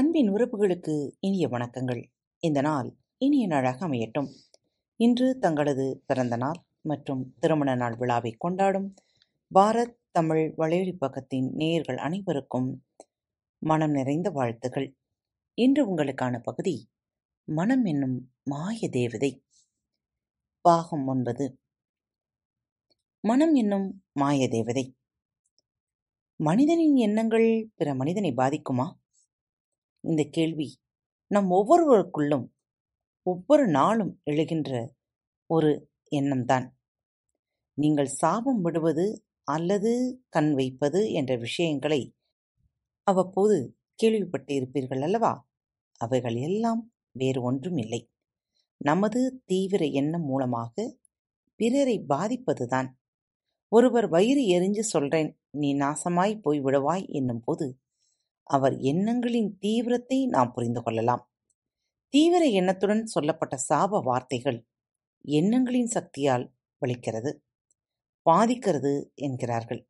அன்பின் உறவுகளுக்கு இனிய வணக்கங்கள். இந்த நாள் இனிய நாளாக அமையட்டும். இன்று தங்களது பிறந்த நாள் மற்றும் திருமண நாள் விழாவை கொண்டாடும் பாரத் தமிழ் வலையொலிப் பக்கத்தின் நேயர்கள் அனைவருக்கும் மனம் நிறைந்த வாழ்த்துகள். இன்று உங்களுக்கான பகுதி மனம் என்னும் மாய தேவதை. பாகம் ஒன்பது. மனம் என்னும் மாய தேவதை. மனிதனின் எண்ணங்கள் பிற மனிதனை பாதிக்குமா? இந்த கேள்வி நம் ஒவ்வொருவருக்குள்ளும் ஒவ்வொரு நாளும் எழுகின்ற ஒரு எண்ணம்தான். நீங்கள் சாபம் விடுவது அல்லது கண் வைப்பது என்ற விஷயங்களை அவ்வப்போது கேள்விப்பட்டு இருப்பீர்கள் அல்லவா? அவைகள் எல்லாம் வேறு ஒன்றும் இல்லை. நமது தீவிர எண்ணம் மூலமாக பிறரை பாதிப்பதுதான். ஒருவர் வயிறு எரிஞ்சு சொல்றேன் நீ நாசமாய் போய் விடுவாய் என்னும்போது அவர் எண்ணங்களின் தீவிரத்தை நாம் புரிந்து கொள்ளலாம். தீவிர எண்ணத்துடன் சொல்லப்பட்ட சாப வார்த்தைகள் எண்ணங்களின் சக்தியால் வலிக்கிறது பாதிக்கிறது என்கிறார்கள்.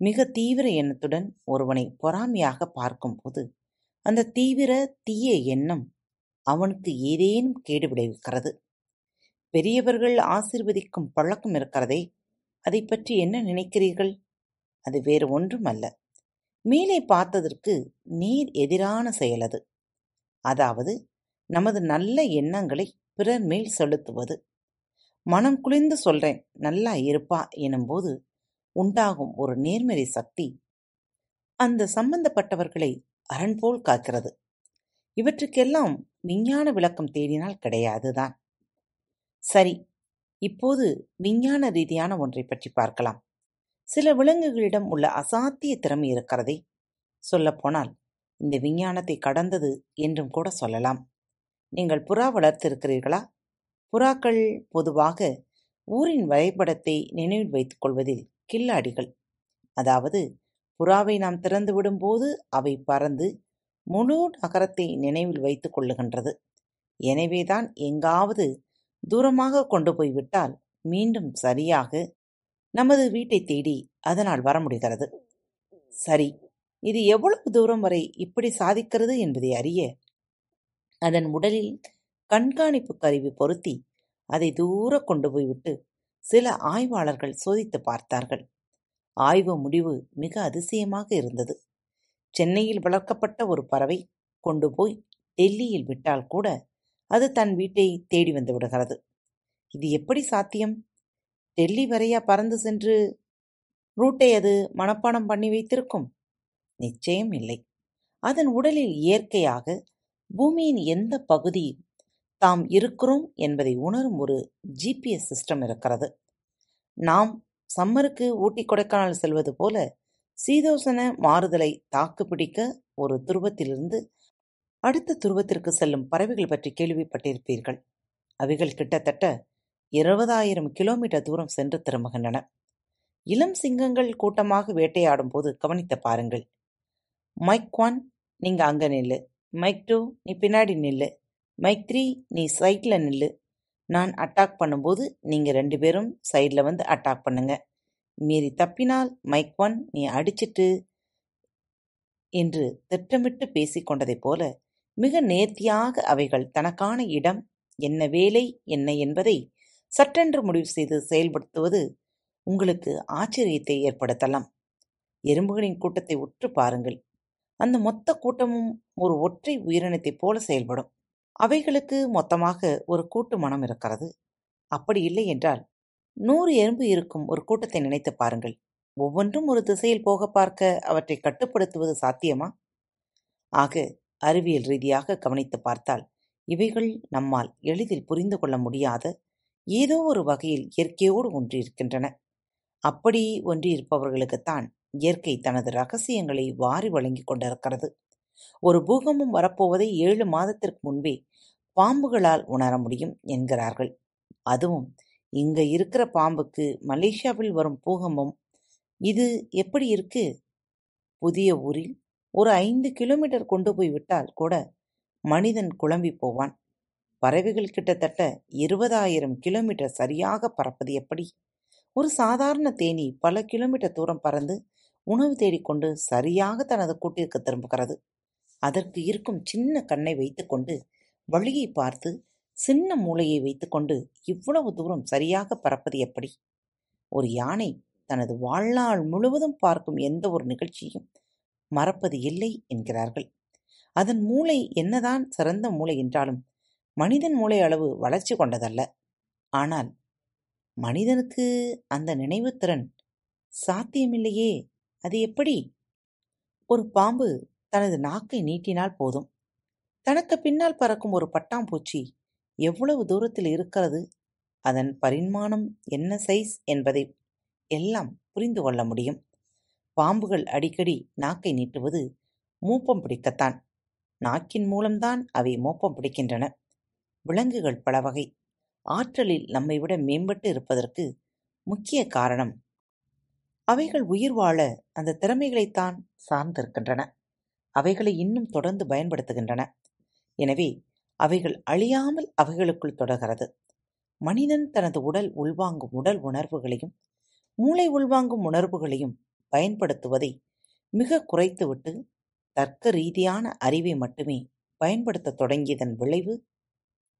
மிக தீவிர எண்ணத்துடன் ஒருவனை பொறாமையாக பார்க்கும்போது அந்த தீவிர தீய எண்ணம் அவனுக்கு ஏதேனும் கேடு விளைவிக்கிறது. பெரியவர்கள் ஆசிர்வதிக்கும் பழக்கம் இருக்கிறதே அதை பற்றி என்ன நினைக்கிறீர்கள்? அது வேறு ஒன்றும் அல்ல. மேலே பார்த்ததற்கு நேர் எதிரான செயல் அது. அதாவது நமது நல்ல எண்ணங்களை பிறர் மேல் செலுத்துவது. மனம் குளிர்ந்து சொல்றேன் நல்லா இருப்பா எனும்போது உண்டாகும் ஒரு நேர்மறை சக்தி அந்த சம்பந்தப்பட்டவர்களை அரண் போல் காக்கிறது. இவற்றுக்கெல்லாம் விஞ்ஞான விளக்கம் தேடினால் கிடையாதுதான். சரி இப்போது விஞ்ஞான ரீதியான ஒன்றைப் பற்றி பார்க்கலாம். சில விலங்குகளிடம் உள்ள அசாத்திய திறமை இருக்கிறதே சொல்லப்போனால் இந்த விஞ்ஞானத்தை கடந்தது என்றும் கூட சொல்லலாம். நீங்கள் புறா வளர்த்திருக்கிறீர்களா? புறாக்கள் பொதுவாக ஊரின் வரைபடத்தை நினைவில் வைத்துக் கொள்வதில் கில்லாடிகள். அதாவது புறாவை நாம் திறந்து விடும்போது அவை பறந்து முழு நகரத்தை நினைவில் வைத்துக் கொள்ளுகின்றது. எனவேதான் எங்காவது தூரமாக கொண்டு போய்விட்டால் மீண்டும் சரியாக நமது வீட்டைத் தேடி அதனால் வர முடிகிறது. சரி இது எவ்வளவு தூரம் வரை இப்படி சாதிக்கிறது என்பதை அறிய அதன் உடலில் கண்காணிப்பு கருவி பொருத்தி அதை தூர கொண்டு போய்விட்டு சில ஆய்வாளர்கள் சோதித்துப் பார்த்தார்கள். ஆய்வு முடிவு மிக அதிசயமாக இருந்தது. சென்னையில் வளர்க்கப்பட்ட ஒரு பறவை கொண்டு போய் டெல்லியில் விட்டால் கூட அது தன் வீட்டை தேடி வந்து விடுகிறது. இது எப்படி சாத்தியம்? டெல்லி வரையா பறந்து சென்று ரூட்டை அது மனப்பாடம் பண்ணி வைத்திருக்கும்? நிச்சயம் இல்லை. அதன் உடலில் இயற்கையாக பூமியின் எந்த பகுதியில் தாம் இருக்கிறோம் என்பதை உணரும் ஒரு ஜிபிஎஸ் சிஸ்டம் இருக்கிறது. நாம் சம்மருக்கு ஊட்டி கொடைக்கானல் செல்வது போல சீதோசன மாறுதலை தாக்கு பிடிக்க ஒரு துருவத்திலிருந்து அடுத்த துருவத்திற்கு செல்லும் பறவைகள் பற்றி கேள்விப்பட்டிருப்பீர்கள். அவைகள் கிட்டத்தட்ட இருபதாயிரம் கிலோமீட்டர் தூரம் சென்று திரும்புகின்றன. இளம் சிங்கங்கள் கூட்டமாக வேட்டையாடும் போது கவனித்து பாருங்கள். மைக் ஒன் நீங்க அங்க நில்லு. மைக் டூ நீ பின்னாடி நில்லு. மைக் த்ரீ நீ சைட்ல நில்லு. நான் அட்டாக் பண்ணும்போது நீங்க ரெண்டு பேரும் சைட்ல வந்து அட்டாக் பண்ணுங்க. மீறி தப்பினால் மைக் ஒன் நீ அடிச்சிட்டு என்று திட்டமிட்டு பேசிக்கொண்டதைப் போல மிக நேர்த்தியாக அவைகள் தனக்கான இடம் என்ன வேலை என்ன என்பதை சட்டென்று முடிவு செய்து செயல்படுத்துவது உங்களுக்கு ஆச்சரியத்தை ஏற்படுத்தலாம். எறும்புகளின் கூட்டத்தை உற்றுப் பாருங்கள். அந்த மொத்த கூட்டமும் ஒரு ஒற்றை உயிரினத்தைப் போல செயல்படும். அவைகளுக்கு மொத்தமாக ஒரு கூட்டு மனம் இருக்கிறது. அப்படி இல்லை என்றால் நூறு எறும்பு இருக்கும் ஒரு கூட்டத்தை நினைத்துப் பாருங்கள். ஒவ்வொன்றும் ஒரு திசையில் போகப் பார்க்க அவற்றை கட்டுப்படுத்துவது சாத்தியமா? ஆக அறிவியல் ரீதியாக கவனித்துப் பார்த்தால் இவைகள் நம்மால் எளிதில் புரிந்து கொள்ள முடியாத ஏதோ ஒரு வகையில் இயற்கையோடு ஒன்றியிருக்கின்றன. அப்படி ஒன்றியிருப்பவர்களுக்குத்தான் இயற்கை தனது ரகசியங்களை வாரி வழங்கிக் கொண்டிருக்கிறது. ஒரு பூகம்பம் வரப்போவதை ஏழு மாதத்திற்கு முன்பே பாம்புகளால் உணர முடியும் என்கிறார்கள். அதுவும் இங்க இருக்கிற பாம்புக்கு மலேசியாவில் வரும் பூகம்பம் இது எப்படி இருக்கு? புதிய ஊரில் ஒரு ஐந்து கிலோமீட்டர் கொண்டு போய் விட்டால் கூட மனிதன் குழம்பிப் போவான். பறவைகள் கிட்டத்தட்ட இருபதாயிரம் கிலோமீட்டர் சரியாக பறப்பது எப்படி? ஒரு சாதாரண தேனீ பல கிலோமீட்டர் தூரம் பறந்து உணவு தேடிக்கொண்டு சரியாக தனது கூட்டிற்கு திரும்புகிறது. அதற்கு இருக்கும் சின்ன கண்ணை வைத்துக்கொண்டு வழியை பார்த்து சின்ன மூளையை வைத்துக்கொண்டு இவ்வளவு தூரம் சரியாக பறப்பது எப்படி ஒரு யானை தனது வாழ்நாள் முழுவதும் பார்க்கும் எந்த ஒரு நிகழ்ச்சியும் மறப்பது இல்லை என்கிறார்கள் அதன் மூளை என்னதான் சிறந்த மூளை என்றாலும் மனிதன் மூளை அளவு வளர்ச்சி கொண்டதல்ல. ஆனால் மனிதனுக்கு அந்த நினைவுத்திறன் சாத்தியமில்லையே. அது எப்படி? ஒரு பாம்பு தனது நாக்கை நீட்டினால் போதும். தனக்கு பின்னால் பறக்கும் ஒரு பட்டாம்பூச்சி எவ்வளவு தூரத்தில் இருக்கிறது? அதன் பரிமாணம் என்ன சைஸ் என்பதை எல்லாம் புரிந்து கொள்ள முடியும். பாம்புகள் அடிக்கடி நாக்கை நீட்டுவது மூப்பம் பிடிக்கத்தான். நாக்கின் மூலம்தான் அவை மோப்பம் பிடிக்கின்றன. விலங்குகள் பல வகை ஆற்றலில் நம்மை விட மேம்பட்டு இருப்பதற்கு முக்கிய காரணம் அவைகள் உயிர் வாழ அந்த திறமைகளைத்தான் சார்ந்திருக்கின்றன. அவைகளை இன்னும் தொடர்ந்து பயன்படுத்துகின்றன. எனவே அவைகள் அழியாமல் அவைகளுக்குள் தொடர்கிறது. மனிதன் தனது உடல் உள்வாங்கும் உடல் உணர்வுகளையும் மூளை உள்வாங்கும் உணர்வுகளையும் பயன்படுத்துவதை மிக குறைத்துவிட்டு தர்க்க ரீதியான அறிவை மட்டுமே பயன்படுத்தத் தொடங்கியதன் விளைவு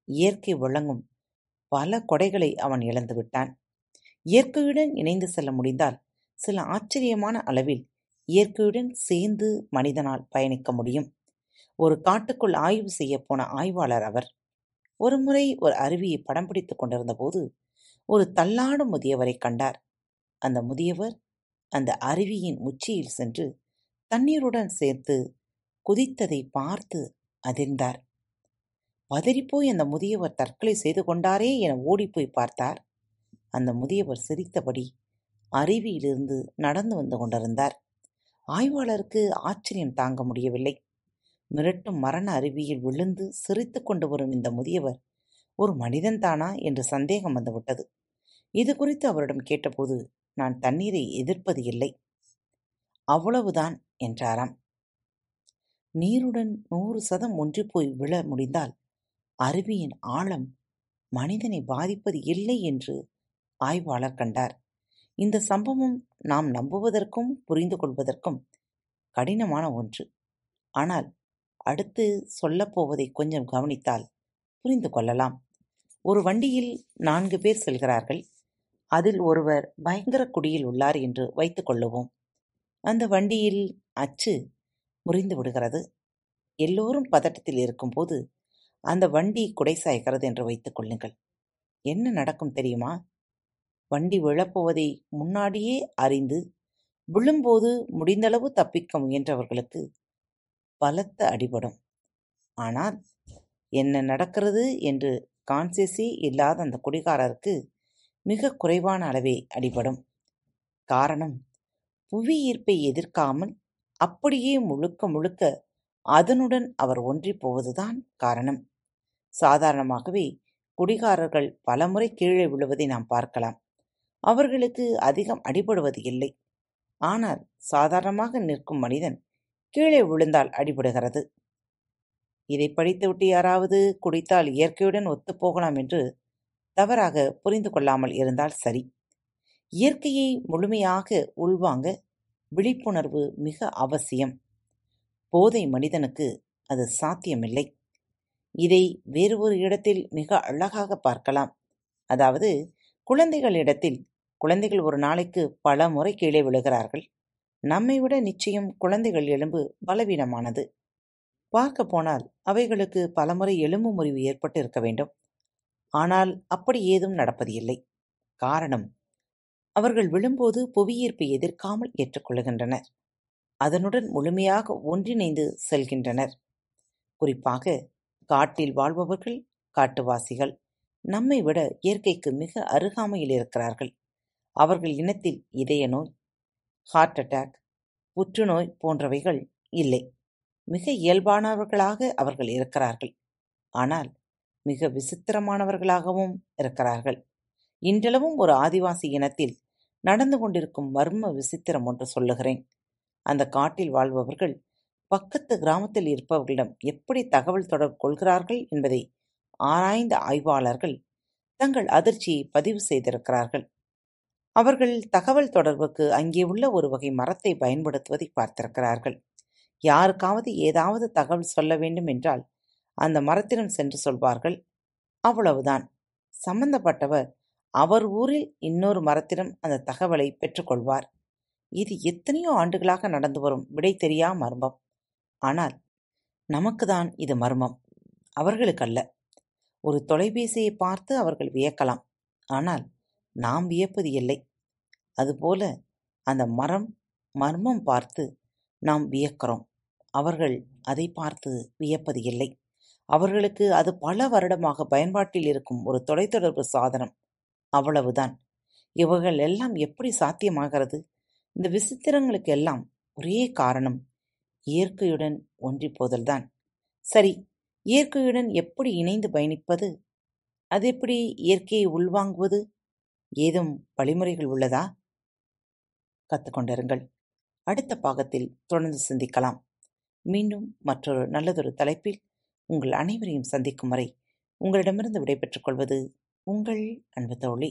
இயற்கை வழங்கும் பல கொடைகளை அவன் இழந்துவிட்டான் இயற்கையுடன் இணைந்து செல்ல முடிந்தால் சில ஆச்சரியமான அளவில் இயற்கையுடன் சேர்ந்து மனிதனால் பயணிக்க முடியும். ஒரு காட்டுக்குள் ஆய்வு செய்ய போன ஆய்வாளர் அவர் ஒருமுறை ஒரு அருவியை படம் பிடித்துக் கொண்டிருந்த போது ஒரு தள்ளாடும் முதியவரை கண்டார். அந்த முதியவர் அந்த அருவியின் உச்சியில் சென்று தண்ணீருடன் சேர்த்து குதித்ததை பார்த்து அதிர்ந்தார். பதறிப்போய் அந்த முதியவர் தற்கொலை செய்து கொண்டாரே என ஓடிப்போய் பார்த்தார். அந்த முதியவர் சிரித்தபடி அருவியிலிருந்து நடந்து வந்து கொண்டிருந்தார். ஆய்வாளருக்கு ஆச்சரியம் தாங்க முடியவில்லை. மிரட்டும் மரண அருவியில் விழுந்து சிரித்து கொண்டு வரும் இந்த முதியவர் ஒரு மனிதன்தானா என்று சந்தேகம் வந்துவிட்டது. இது குறித்து அவரிடம் கேட்டபோது நான் தண்ணீரை எதிர்ப்பது இல்லை. அவ்வளவுதான் என்றாராம். நீருடன் நூறு சதம் ஒன்றிப்போய் விழ முடிந்தால் அருவியின் ஆழம் மனிதனை பாதிப்பது இல்லை என்று ஆய்வாளர் கண்டார். இந்த சம்பவம் நாம் நம்புவதற்கும் புரிந்து கொள்வதற்கும் கடினமான ஒன்று. ஆனால் அடுத்து சொல்லப்போவதை கொஞ்சம் கவனித்தால் புரிந்து கொள்ளலாம். ஒரு வண்டியில் நான்கு பேர் செல்கிறார்கள். அதில் ஒருவர் பயங்கர குடியில் உள்ளார் என்று வைத்துக் கொள்ளுவோம். அந்த வண்டியில் அச்சு முறிந்து விடுகிறது. எல்லோரும் பதட்டத்தில் இருக்கும்போது அந்த வண்டி குடைசாய்கிறது என்று வைத்துக் கொள்ளுங்கள். என்ன நடக்கும் தெரியுமா? வண்டி விழப்போவதை முன்னாடியே அறிந்து விழும்போது முடிந்தளவு தப்பிக்க முயன்றவர்களுக்கு பலத்த அடிபடும். ஆனால் என்ன நடக்கிறது என்று கான்சியஸே இல்லாத அந்த குடிகாரருக்கு மிக குறைவான அளவே அடிபடும். காரணம் புவி ஈர்ப்பை எதிர்க்காமல் அப்படியே முழுக்க முழுக்க அதனுடன் அவர் ஒன்றிப் போவதுதான் காரணம். சாதாரணமாகவே குடிகாரர்கள் பலமுறை கீழே விழுவதை நாம் பார்க்கலாம். அவர்களுக்கு அதிகம் அடிபடுவது இல்லை. ஆனால் சாதாரணமாக நிற்கும் மனிதன் கீழே விழுந்தால் அடிபடுகிறது. இதை படித்துவிட்டு யாராவது குடித்தால் இயற்கையுடன் ஒத்துப்போகலாம் என்று தவறாக புரிந்து கொள்ளாமல் இருந்தால் சரி. இயற்கையை முழுமையாக உள்வாங்க விழிப்புணர்வு மிக அவசியம். போதை மனிதனுக்கு அது சாத்தியமில்லை. இதை வேறு ஒரு இடத்தில் மிக அழகாக பார்க்கலாம். அதாவது குழந்தைகளிடத்தில் குழந்தைகள் ஒரு நாளைக்கு பல முறை கீழே விழுகிறார்கள். நம்மை விட நிச்சயம் குழந்தைகள் எலும்பு பலவீனமானது. பார்க்க போனால் அவைகளுக்கு பலமுறை எலும்பு முறிவு ஏற்பட்டு இருக்க வேண்டும். ஆனால் அப்படி ஏதும் நடப்பது இல்லை. காரணம் அவர்கள் விழும்போது புவியீர்ப்பை எதிர்க்காமல் ஏற்றுக்கொள்கின்றனர் அதனுடன் முழுமையாக ஒன்றிணைந்து செல்கின்றனர். குறிப்பாக காட்டில் வாழ்பவர்கள் காட்டுவாசிகள் நம்மை விட இயற்கைக்கு மிக அருகாமையில் இருக்கிறார்கள். அவர்கள் இனத்தில் இதய நோய் ஹார்ட் அட்டாக் புற்றுநோய் போன்றவைகள் இல்லை. மிக இயல்பானவர்களாக அவர்கள் இருக்கிறார்கள். ஆனால் மிக விசித்திரமானவர்களாகவும் இருக்கிறார்கள். இன்றளவும் ஒரு ஆதிவாசி இனத்தில் நடந்து கொண்டிருக்கும் மர்ம விசித்திரம் ஒன்று சொல்லுகிறேன். அந்த காட்டில் வாழ்பவர்கள் பக்கத்து கிராமத்தில் இருப்பவர்களிடம் எப்படி தகவல் தொடர்பு கொள்கிறார்கள் என்பதை ஆராய்ந்த ஆய்வாளர்கள் தங்கள் அதிர்ச்சியை பதிவு செய்திருக்கிறார்கள். அவர்கள் தகவல் தொடர்புக்கு அங்கே உள்ள ஒரு வகை மரத்தை பயன்படுத்துவதை பார்த்திருக்கிறார்கள். யாருக்காவது ஏதாவது தகவல் சொல்ல வேண்டும் என்றால் அந்த மரத்திடம் சென்று சொல்வார்கள். அவ்வளவுதான். சம்பந்தப்பட்டவர் அவர் ஊரில் இன்னொரு மரத்திடம் அந்த தகவலை பெற்றுக்கொள்வார். இது எத்தனையோ ஆண்டுகளாக நடந்து வரும் விடை தெரியா மர்மம். ஆனால் நமக்குதான் இது மர்மம். அவர்களுக்கல்ல. ஒரு தொலைபேசியை பார்த்து அவர்கள் வியக்கலாம். ஆனால் நாம் வியப்பது இல்லை. அதுபோல அந்த மரம் மர்மம் பார்த்து நாம் வியக்கிறோம். அவர்கள் அதை பார்த்து வியப்பது இல்லை. அவர்களுக்கு அது பல வருடமாக பயன்பாட்டில் இருக்கும் ஒரு தொலைத்தொடர்பு சாதனம். அவ்வளவுதான். இவைகள் எல்லாம் எப்படி சாத்தியமாகிறது? இந்த விசித்திரங்களுக்கு எல்லாம் ஒரே காரணம் இயற்கையுடன் ஒன்றி போதல்தான். சரி இயற்கையுடன் எப்படி இணைந்து பயணிப்பது? அது எப்படி இயற்கையை உள்வாங்குவது? ஏதும் வழிமுறைகள் உள்ளதா? கற்றுக்கொண்டிருங்கள் அடுத்த பாகத்தில் தொடர்ந்து சிந்திக்கலாம். மீண்டும் மற்றொரு நல்லதொரு தலைப்பில் உங்கள் அனைவரையும் சந்திக்கும் வரை உங்களிடமிருந்து விடைபெற்றுக் கொள்வது உங்கள் அன்பு தோழி.